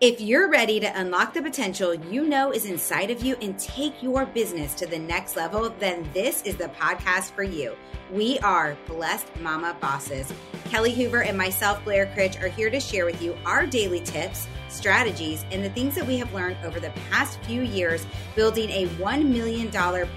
If you're ready to unlock the potential you know is inside of you and take your business to the next level, then this is the podcast for you. We are Blessed Mama Bosses. Kelly Hoover and myself, Blair Critch, are here to share with you our daily tips, strategies, and the things that we have learned over the past few years building a $1 million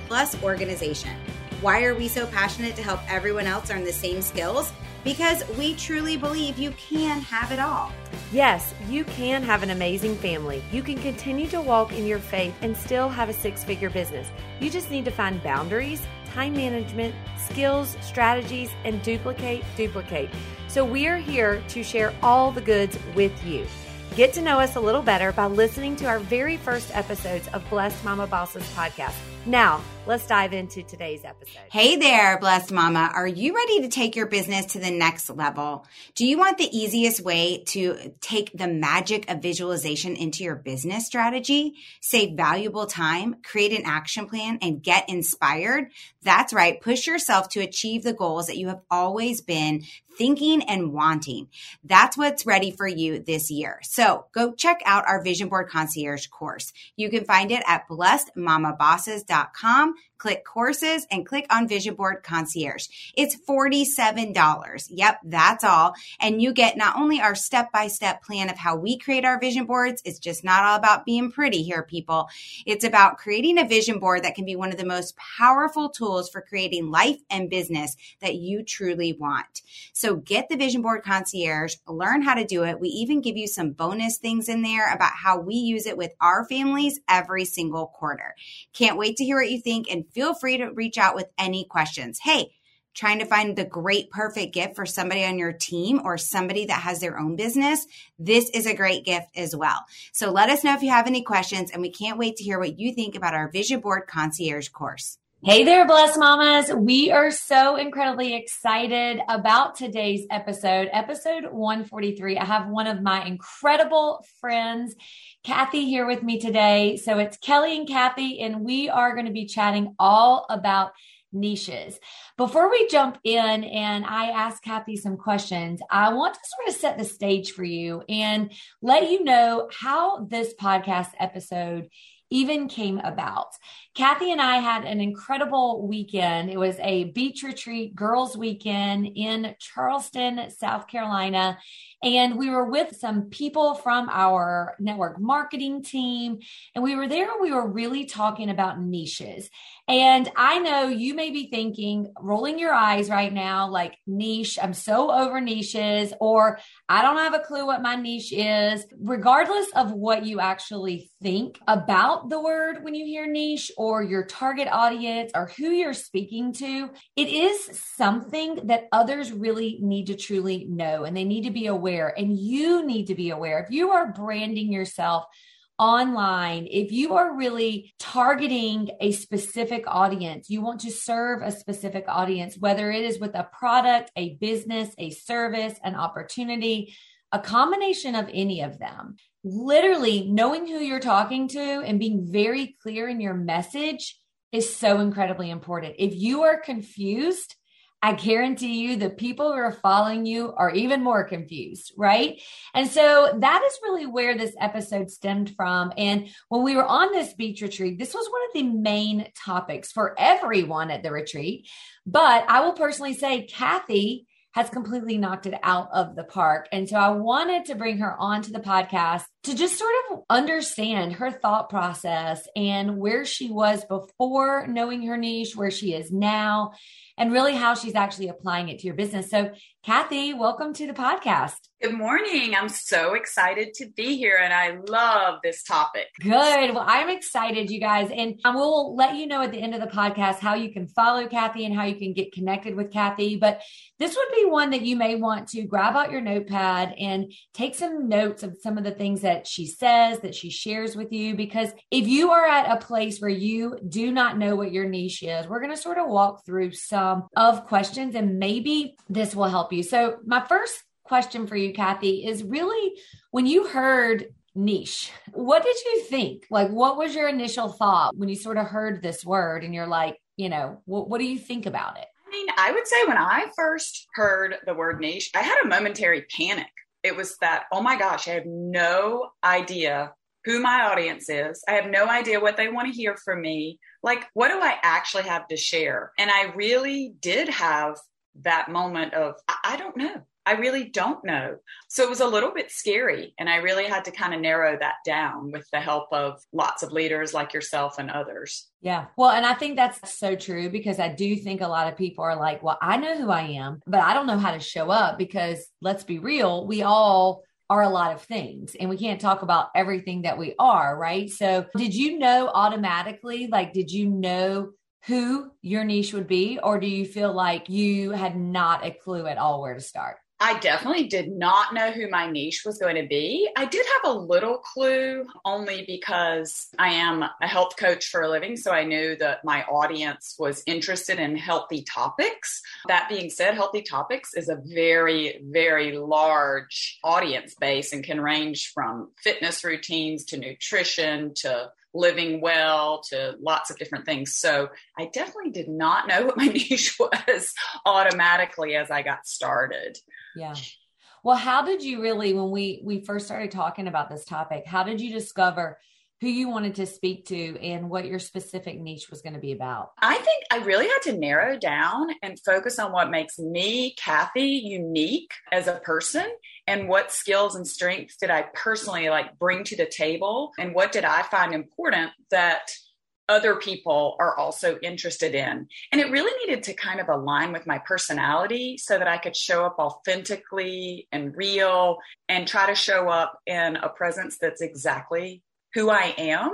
plus organization. Why are we so passionate to help everyone else earn the same skills? Because we truly believe you can have it all. Yes, you can have an amazing family. You can continue to walk in your faith and still have a six figure business. You just need to find boundaries, time management, skills, strategies, and duplicate, duplicate. So we are here to share all the goods with you. Get to know us a little better by listening to our very first episodes of Blessed Mama Bosses podcast. Now, let's dive into today's episode. Hey there, blessed mama. Are you ready to take your business to the next level? Do you want the easiest way to take the magic of visualization into your business strategy, save valuable time, create an action plan, and get inspired? That's right. Push yourself to achieve the goals that you have always been thinking and wanting. That's what's ready for you this year. So go check out our Vision Board Concierge course. You can find it at blessedmamabosses.com click courses and click on Vision Board Concierge. It's $47. Yep, that's all. And you get not only our step by step plan of how we create our vision boards, it's just not all about being pretty here, people. It's about creating a vision board that can be one of the most powerful tools for creating life and business that you truly want. So get the Vision Board Concierge, learn how to do it. We even give you some bonus things in there about how we use it with our families every single quarter. Can't wait to hear what you think and feel free to reach out with any questions. Hey, trying to find the great perfect gift for somebody on your team or somebody that has their own business, this is a great gift as well. So let us know if you have any questions and we can't wait to hear what you think about our Vision Board Concierge course. Hey there, blessed mamas. We are so incredibly excited about today's episode, episode 143. I have one of my incredible friends, Kathie, here with me today. So it's Kelly and Kathie, and we are going to be chatting all about niches. Before we jump in and I ask Kathie some questions, I want to sort of set the stage for you and let you know how this podcast episode even came about. Kathie and I had an incredible weekend. It was a beach retreat, girls' weekend in Charleston, South Carolina. And we were with some people from our network marketing team. And we were there, we were really talking about niches. And I know you may be thinking, rolling your eyes right now, like niche, I'm so over niches, or I don't have a clue what my niche is. Regardless of what you actually think about the word when you hear niche or your target audience or who you're speaking to, it is something that others really need to truly know and they need to be aware. And you need to be aware. If you are branding yourself, online, if you are really targeting a specific audience, you want to serve a specific audience, whether it is with a product, a business, a service, an opportunity, a combination of any of them. Literally knowing who you're talking to and being very clear in your message is so incredibly important. If you are confused, I guarantee you the people who are following you are even more confused, right? And so that is really where this episode stemmed from. And when we were on this beach retreat, this was one of the main topics for everyone at the retreat. But I will personally say, Kathie has completely knocked it out of the park. And so I wanted to bring her onto the podcast to just sort of understand her thought process and where she was before knowing her niche, where she is now, and really how she's actually applying it to your business. So, Kathie, welcome to the podcast. Good morning. I'm so excited to be here and I love this topic. Good. Well, I'm excited, you guys. And we'll let you know at the end of the podcast how you can follow Kathie and how you can get connected with Kathie. But this would be one that you may want to grab out your notepad and take some notes of some of the things that she says, that she shares with you. Because if you are at a place where you do not know what your niche is, we're going to sort of walk through some Um, of questions and maybe this will help you. So, my first question for you, Kathie, is really when you heard niche, what did you think? Like, what was your initial thought when you sort of heard this word and you're like, you know, what, what do you think about it? I mean, I would say when I first heard the word niche, I had a momentary panic It was that, oh my gosh, I have no idea who my audience is. I have no idea what they want to hear from me. Like, what do I actually have to share? And I really did have that moment of, I, I don't know. I really don't know. So it was a little bit scary. And I really had to kind of narrow that down with the help of lots of leaders like yourself and others. Yeah. Well, and I think that's so true because I do think a lot of people are like, well, I know who I am, but I don't know how to show up because let's be real, we all are a lot of things and we can't talk about everything that we are, right? So, did you know automatically, like, did you know who your niche would be, or do you feel like you had not a clue at all where to start? I definitely did not know who my niche was going to be. I did have a little clue only because I am a health coach for a living. So I knew that my audience was interested in healthy topics. That being said, healthy topics is a very, very large audience base and can range from fitness routines to nutrition to living well to lots of different things. So I definitely did not know what my niche was automatically as I got started. Yeah. Well, how did you really when we we first started talking about this topic, how did you discover who you wanted to speak to and what your specific niche was going to be about? I think I really had to narrow down and focus on what makes me, Kathie, unique as a person and what skills and strengths did I personally like bring to the table and what did I find important that other people are also interested in. And it really needed to kind of align with my personality so that I could show up authentically and real and try to show up in a presence that's exactly who I am.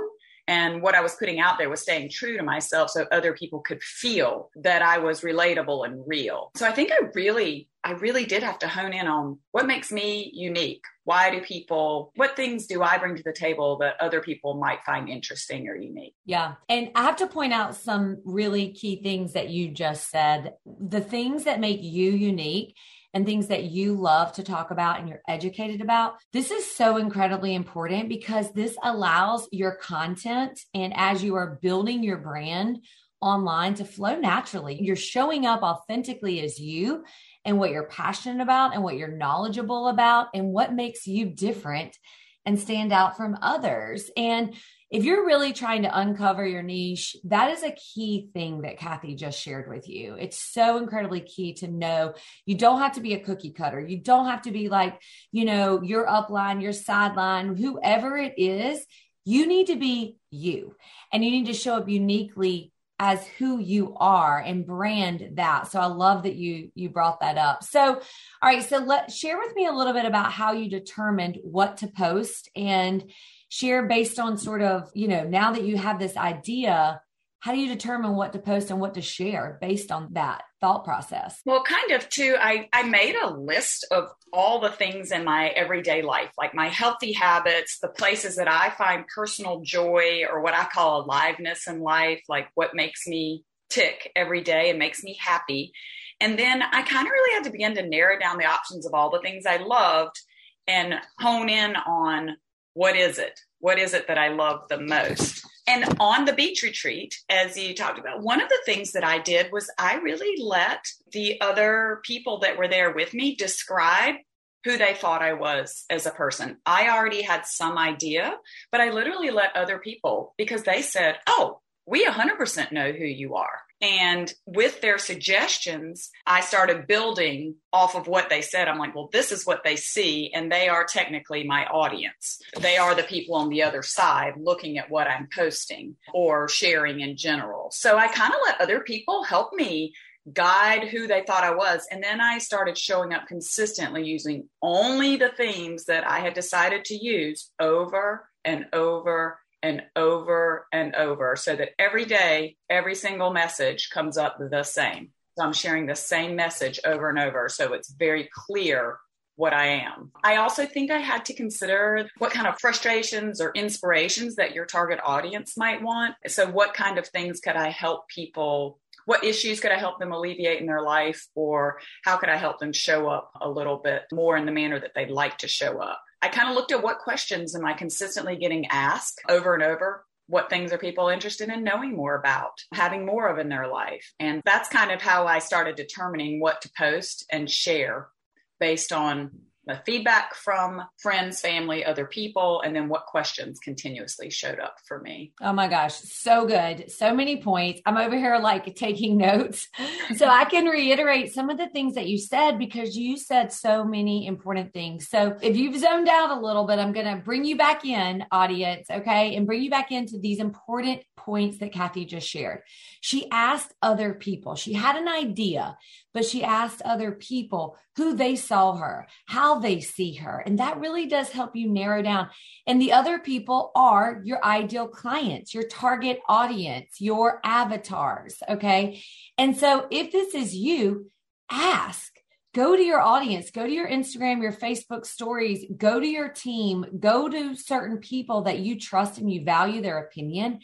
And what I was putting out there was staying true to myself so other people could feel that I was relatable and real. So I think I really, I really did have to hone in on what makes me unique. Why do people, what things do I bring to the table that other people might find interesting or unique? Yeah. And I have to point out some really key things that you just said. The things that make you unique and things that you love to talk about and you're educated about. This is so incredibly important because this allows your content and as you are building your brand online to flow naturally. You're showing up authentically as you and what you're passionate about and what you're knowledgeable about and what makes you different and stand out from others. And if you're really trying to uncover your niche, that is a key thing that Kathie just shared with you. It's so incredibly key to know you don't have to be a cookie cutter. You don't have to be like, you know, your upline, your sideline, whoever it is. You need to be you and you need to show up uniquely as who you are and brand that. So I love that you you brought that up. So all right, so let share with me a little bit about how you determined what to post and share based on sort of, you know, now that you have this idea, how do you determine what to post and what to share based on that thought process? Well, kind of too. I, I made a list of all the things in my everyday life, like my healthy habits, the places that I find personal joy or what I call aliveness in life, like what makes me tick every day and makes me happy. And then I kind of really had to begin to narrow down the options of all the things I loved and hone in on what is it? What is it that I love the most? And on the beach retreat, as you talked about, one of the things that I did was I really let the other people that were there with me describe who they thought I was as a person. I already had some idea, but I literally let other people because they said, Oh, we 100% know who you are. And with their suggestions, I started building off of what they said. I'm like, well, this is what they see. And they are technically my audience. They are the people on the other side looking at what I'm posting or sharing in general. So I kind of let other people help me guide who they thought I was. And then I started showing up consistently using only the themes that I had decided to use over and over and over and over so that every day, every single message comes up the same. So I'm sharing the same message over and over. So it's very clear what I am. I also think I had to consider what kind of frustrations or inspirations that your target audience might want. So, what kind of things could I help people? What issues could I help them alleviate in their life? Or how could I help them show up a little bit more in the manner that they'd like to show up? I kind of looked at what questions am I consistently getting asked over and over what things are people interested in knowing more about, having more of in their life. And that's kind of how I started determining what to post and share based on the feedback from friends, family, other people, and then what questions continuously showed up for me. Oh my gosh, so good. So many points. I'm over here like taking notes so I can reiterate some of the things that you said because you said so many important things. So if you've zoned out a little bit, I'm going to bring you back in, audience, okay, and bring you back into these important points that Kathie just shared. She asked other people, she had an idea, but she asked other people who they saw her, how they see her. And that really does help you narrow down. And the other people are your ideal clients, your target audience, your avatars. Okay. And so if this is you, ask. Go to your audience, go to your Instagram, your Facebook stories, go to your team, go to certain people that you trust and you value their opinion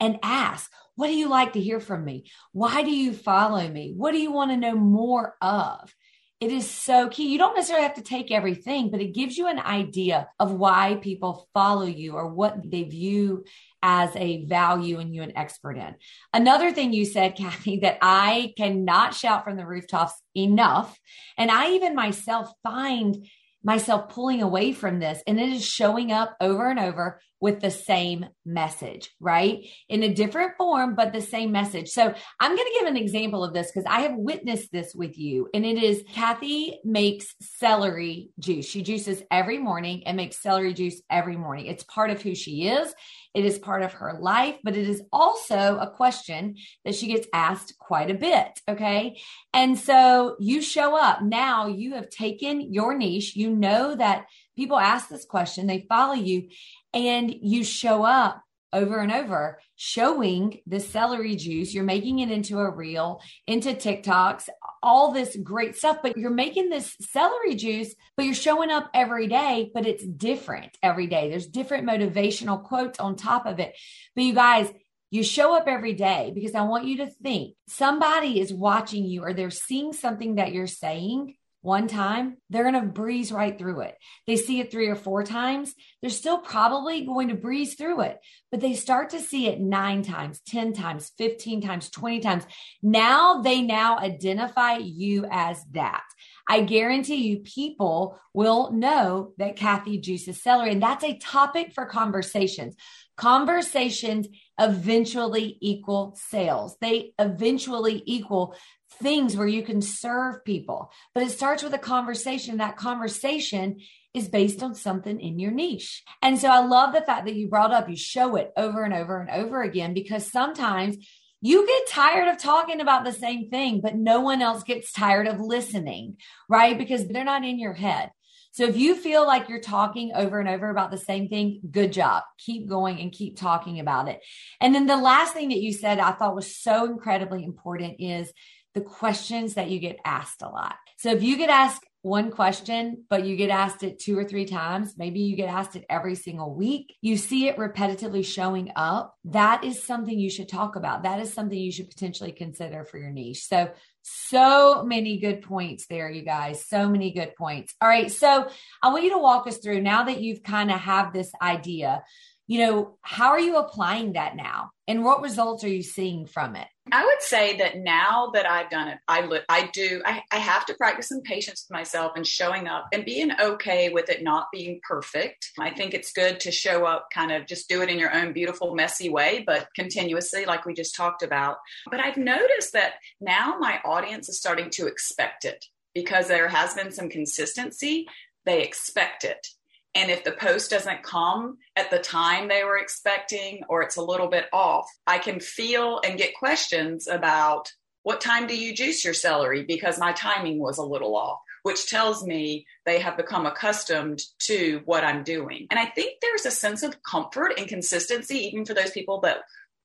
and ask, what do you like to hear from me? Why do you follow me? What do you want to know more of? It is so key. You don't necessarily have to take everything, but it gives you an idea of why people follow you or what they view as a value and you an expert in. Another thing you said, Kathie, that I cannot shout from the rooftops enough. And I even myself find myself pulling away from this and it is showing up over and over with the same message, right? In a different form, but the same message. So I'm going to give an example of this because I have witnessed this with you. And it is Kathie makes celery juice. She juices every morning and makes celery juice every morning. It's part of who she is. It is part of her life, but it is also a question that she gets asked quite a bit. Okay. And so you show up now, you have taken your niche. You know that people ask this question, they follow you, and you show up over and over showing the celery juice. You're making it into a reel, into TikToks, all this great stuff, but you're making this celery juice, but you're showing up every day, but it's different every day. There's different motivational quotes on top of it. But you guys, you show up every day because I want you to think somebody is watching you or they're seeing something that you're saying one time, they're going to breeze right through it. They see it three or four times, they're still probably going to breeze through it, but they start to see it nine times, 10 times, 15 times, 20 times. Now they now identify you as that. I guarantee you people will know that Kathie juices celery. And that's a topic for conversations. Conversations eventually equal sales. They eventually equal things where you can serve people. But it starts with a conversation. That conversation is based on something in your niche. And so I love the fact that you brought up, you show it over and over and over again, because sometimes you get tired of talking about the same thing, but no one else gets tired of listening, right? Because they're not in your head. So if you feel like you're talking over and over about the same thing, good job. Keep going and keep talking about it. And then the last thing that you said I thought was so incredibly important is the questions that you get asked a lot. So if you get asked one question, but you get asked it two or three times, maybe you get asked it every single week, you see it repetitively showing up, that is something you should talk about. That is something you should potentially consider for your niche. So, so many good points there, you guys. So many good points. All right. So I want you to walk us through now that you've kind of have this idea you know, how are you applying that now? And what results are you seeing from it? I would say that now that I've done it, I look, I do, I, I have to practice some patience with myself and showing up and being okay with it not being perfect. I think it's good to show up, kind of just do it in your own beautiful, messy way, but continuously, like we just talked about. But I've noticed that now my audience is starting to expect it because there has been some consistency. They expect it. And if the post doesn't come at the time they were expecting or it's a little bit off, I can feel and get questions about what time do you juice your celery? Because my timing was a little off, which tells me they have become accustomed to what I'm doing. And I think there's a sense of comfort and consistency, even for those people that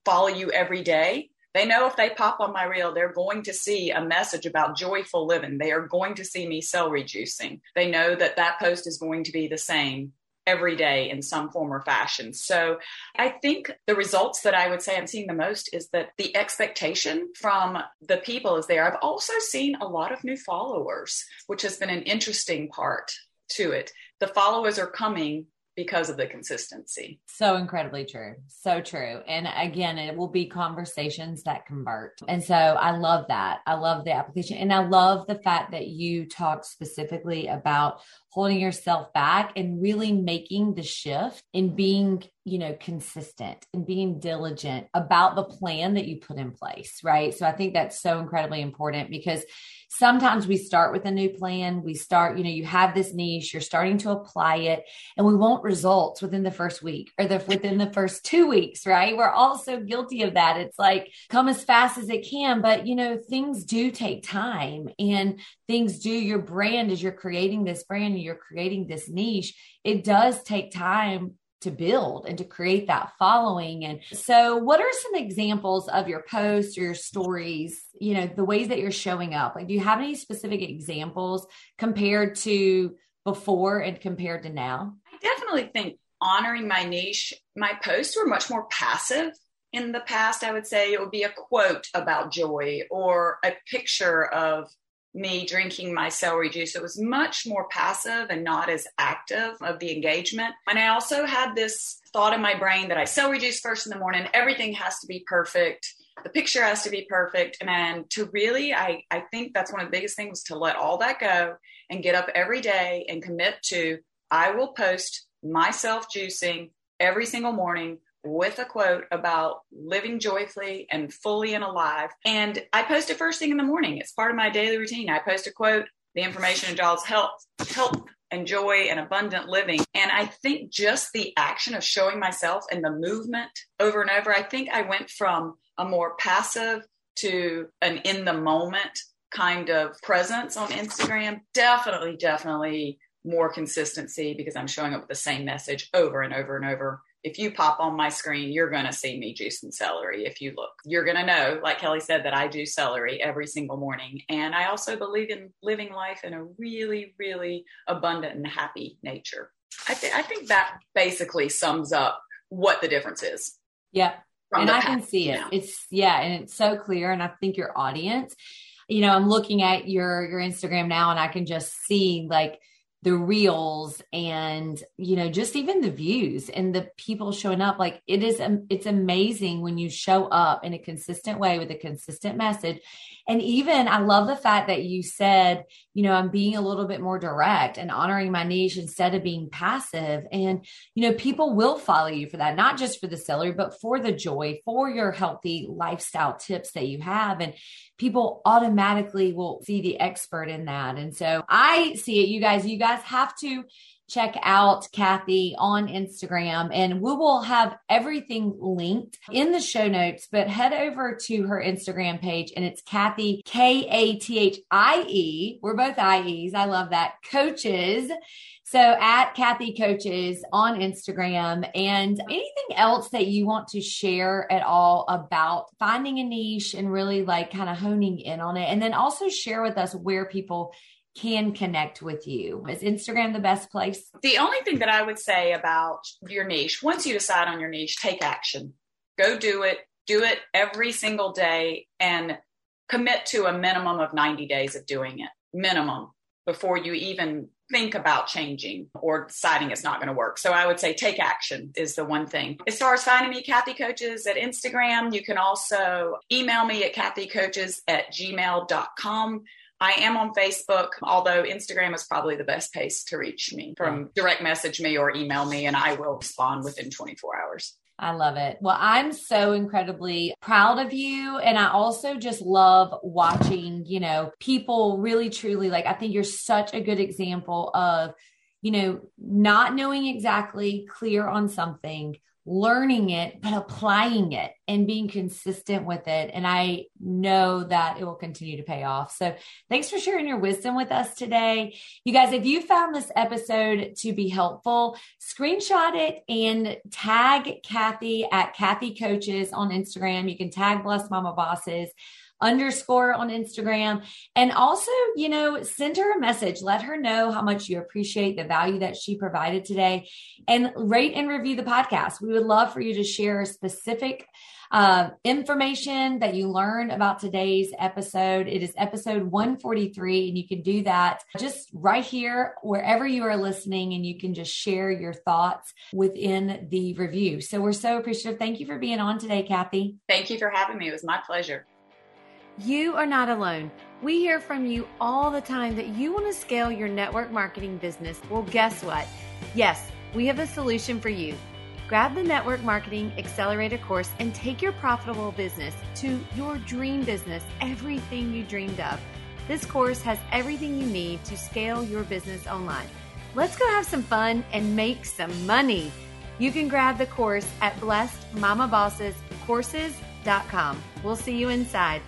follow you every day. They know if they pop on my reel, they're going to see a message about joyful living. They are going to see me celery juicing. They know that that post is going to be the same every day in some form or fashion. So I think the results that I would say I'm seeing the most is that the expectation from the people is there. I've also seen a lot of new followers, which has been an interesting part to it. The followers are coming because of the consistency. So incredibly true. So true. And again, it will be conversations that convert. And so I love that. I love the application. And I love the fact that you talked specifically about holding yourself back and really making the shift and being you know consistent and being diligent about the plan that you put in place right? So i think that's so incredibly important because sometimes we start with a new plan. We start you know you have this niche you're starting to apply it and we want results within the first week or the within the first two weeks right? We're all so guilty of that. It's like come as fast as it can but you know things do take time and things do your brand as you're creating this brand and you're creating this niche it does take time to build and to create that following. And so, what are some examples of your posts or your stories, you know, the ways that you're showing up? Like, do you have any specific examples compared to before and compared to now? I definitely think honoring my niche, my posts were much more passive. In the past, I would say it would be a quote about joy or a picture of me drinking my celery juice. It was much more passive and not as active of the engagement. And I also had this thought in my brain that I celery juice first in the morning, everything has to be perfect. The picture has to be perfect. And to really, I, I think that's one of the biggest things to let all that go and get up every day and commit to I will post myself juicing every single morning with a quote about living joyfully and fully and alive. And I post it first thing in the morning. It's part of my daily routine. I post a quote, the information in Jaws health, health and joy and abundant living. And I think just the action of showing myself and the movement over and over, I think I went from a more passive to an in the moment kind of presence on Instagram. Definitely, definitely more consistency because I'm showing up with the same message over and over and over if you pop on my screen, you're going to see me juicing celery. If you look, you're going to know, like Kelly said, that I do celery every single morning. And I also believe in living life in a really, really abundant and happy nature. I, th- I think that basically sums up what the difference is. Yeah. And I can see it. Now. It's, yeah. And it's so clear. And I think your audience, you know, I'm looking at your, your Instagram now and I can just see like, the reels and you know just even the views and the people showing up like it is it's amazing when you show up in a consistent way with a consistent message and even i love the fact that you said you know i'm being a little bit more direct and honoring my niche instead of being passive and you know people will follow you for that not just for the celery but for the joy for your healthy lifestyle tips that you have and people automatically will see the expert in that. And so I see it. You guys, you guys have to check out Kathie on Instagram and we will have everything linked in the show notes, but head over to her Instagram page and it's Kathie K A T H I E. We're both IEs. I love that. Coaches. So at Kathie Coaches on Instagram and anything else that you want to share at all about finding a niche and really like kind of honing in on it. And then also share with us where people can connect with you. Is Instagram the best place? The only thing that I would say about your niche, once you decide on your niche, take action. Go do it. Do it every single day and commit to a minimum of 90 days of doing it. Minimum before you even think about changing or deciding it's not going to work. So I would say take action is the one thing. As far as finding me, Kathie Coaches at Instagram, you can also email me at kathiecoaches at gmail.com. I am on Facebook, although Instagram is probably the best place to reach me from mm. direct message me or email me, and I will respond within 24 hours. I love it. Well, I'm so incredibly proud of you. And I also just love watching, you know, people really truly like, I think you're such a good example of, you know, not knowing exactly clear on something, learning it, but applying it and being consistent with it. And I know that it will continue to pay off. So thanks for sharing your wisdom with us today. You guys, if you found this episode to be helpful, screenshot it and tag Kathie at Kathie Coaches on Instagram. You can tag Blessed Mama Bosses underscore on Instagram. And also, you know, send her a message. Let her know how much you appreciate the value that she provided today and rate and review the podcast. We would love for you to share specific uh, information that you learned about today's episode. It is episode 143, and you can do that just right here, wherever you are listening, and you can just share your thoughts within the review. So we're so appreciative. Thank you for being on today, Kathie. Thank you for having me. It was my pleasure. You are not alone. We hear from you all the time that you want to scale your network marketing business. Well, guess what? Yes, we have a solution for you. Grab the Network Marketing Accelerator course and take your profitable business to your dream business, everything you dreamed of. This course has everything you need to scale your business online. Let's go have some fun and make some money. You can grab the course at blessedmamabossescourses.com. We'll see you inside.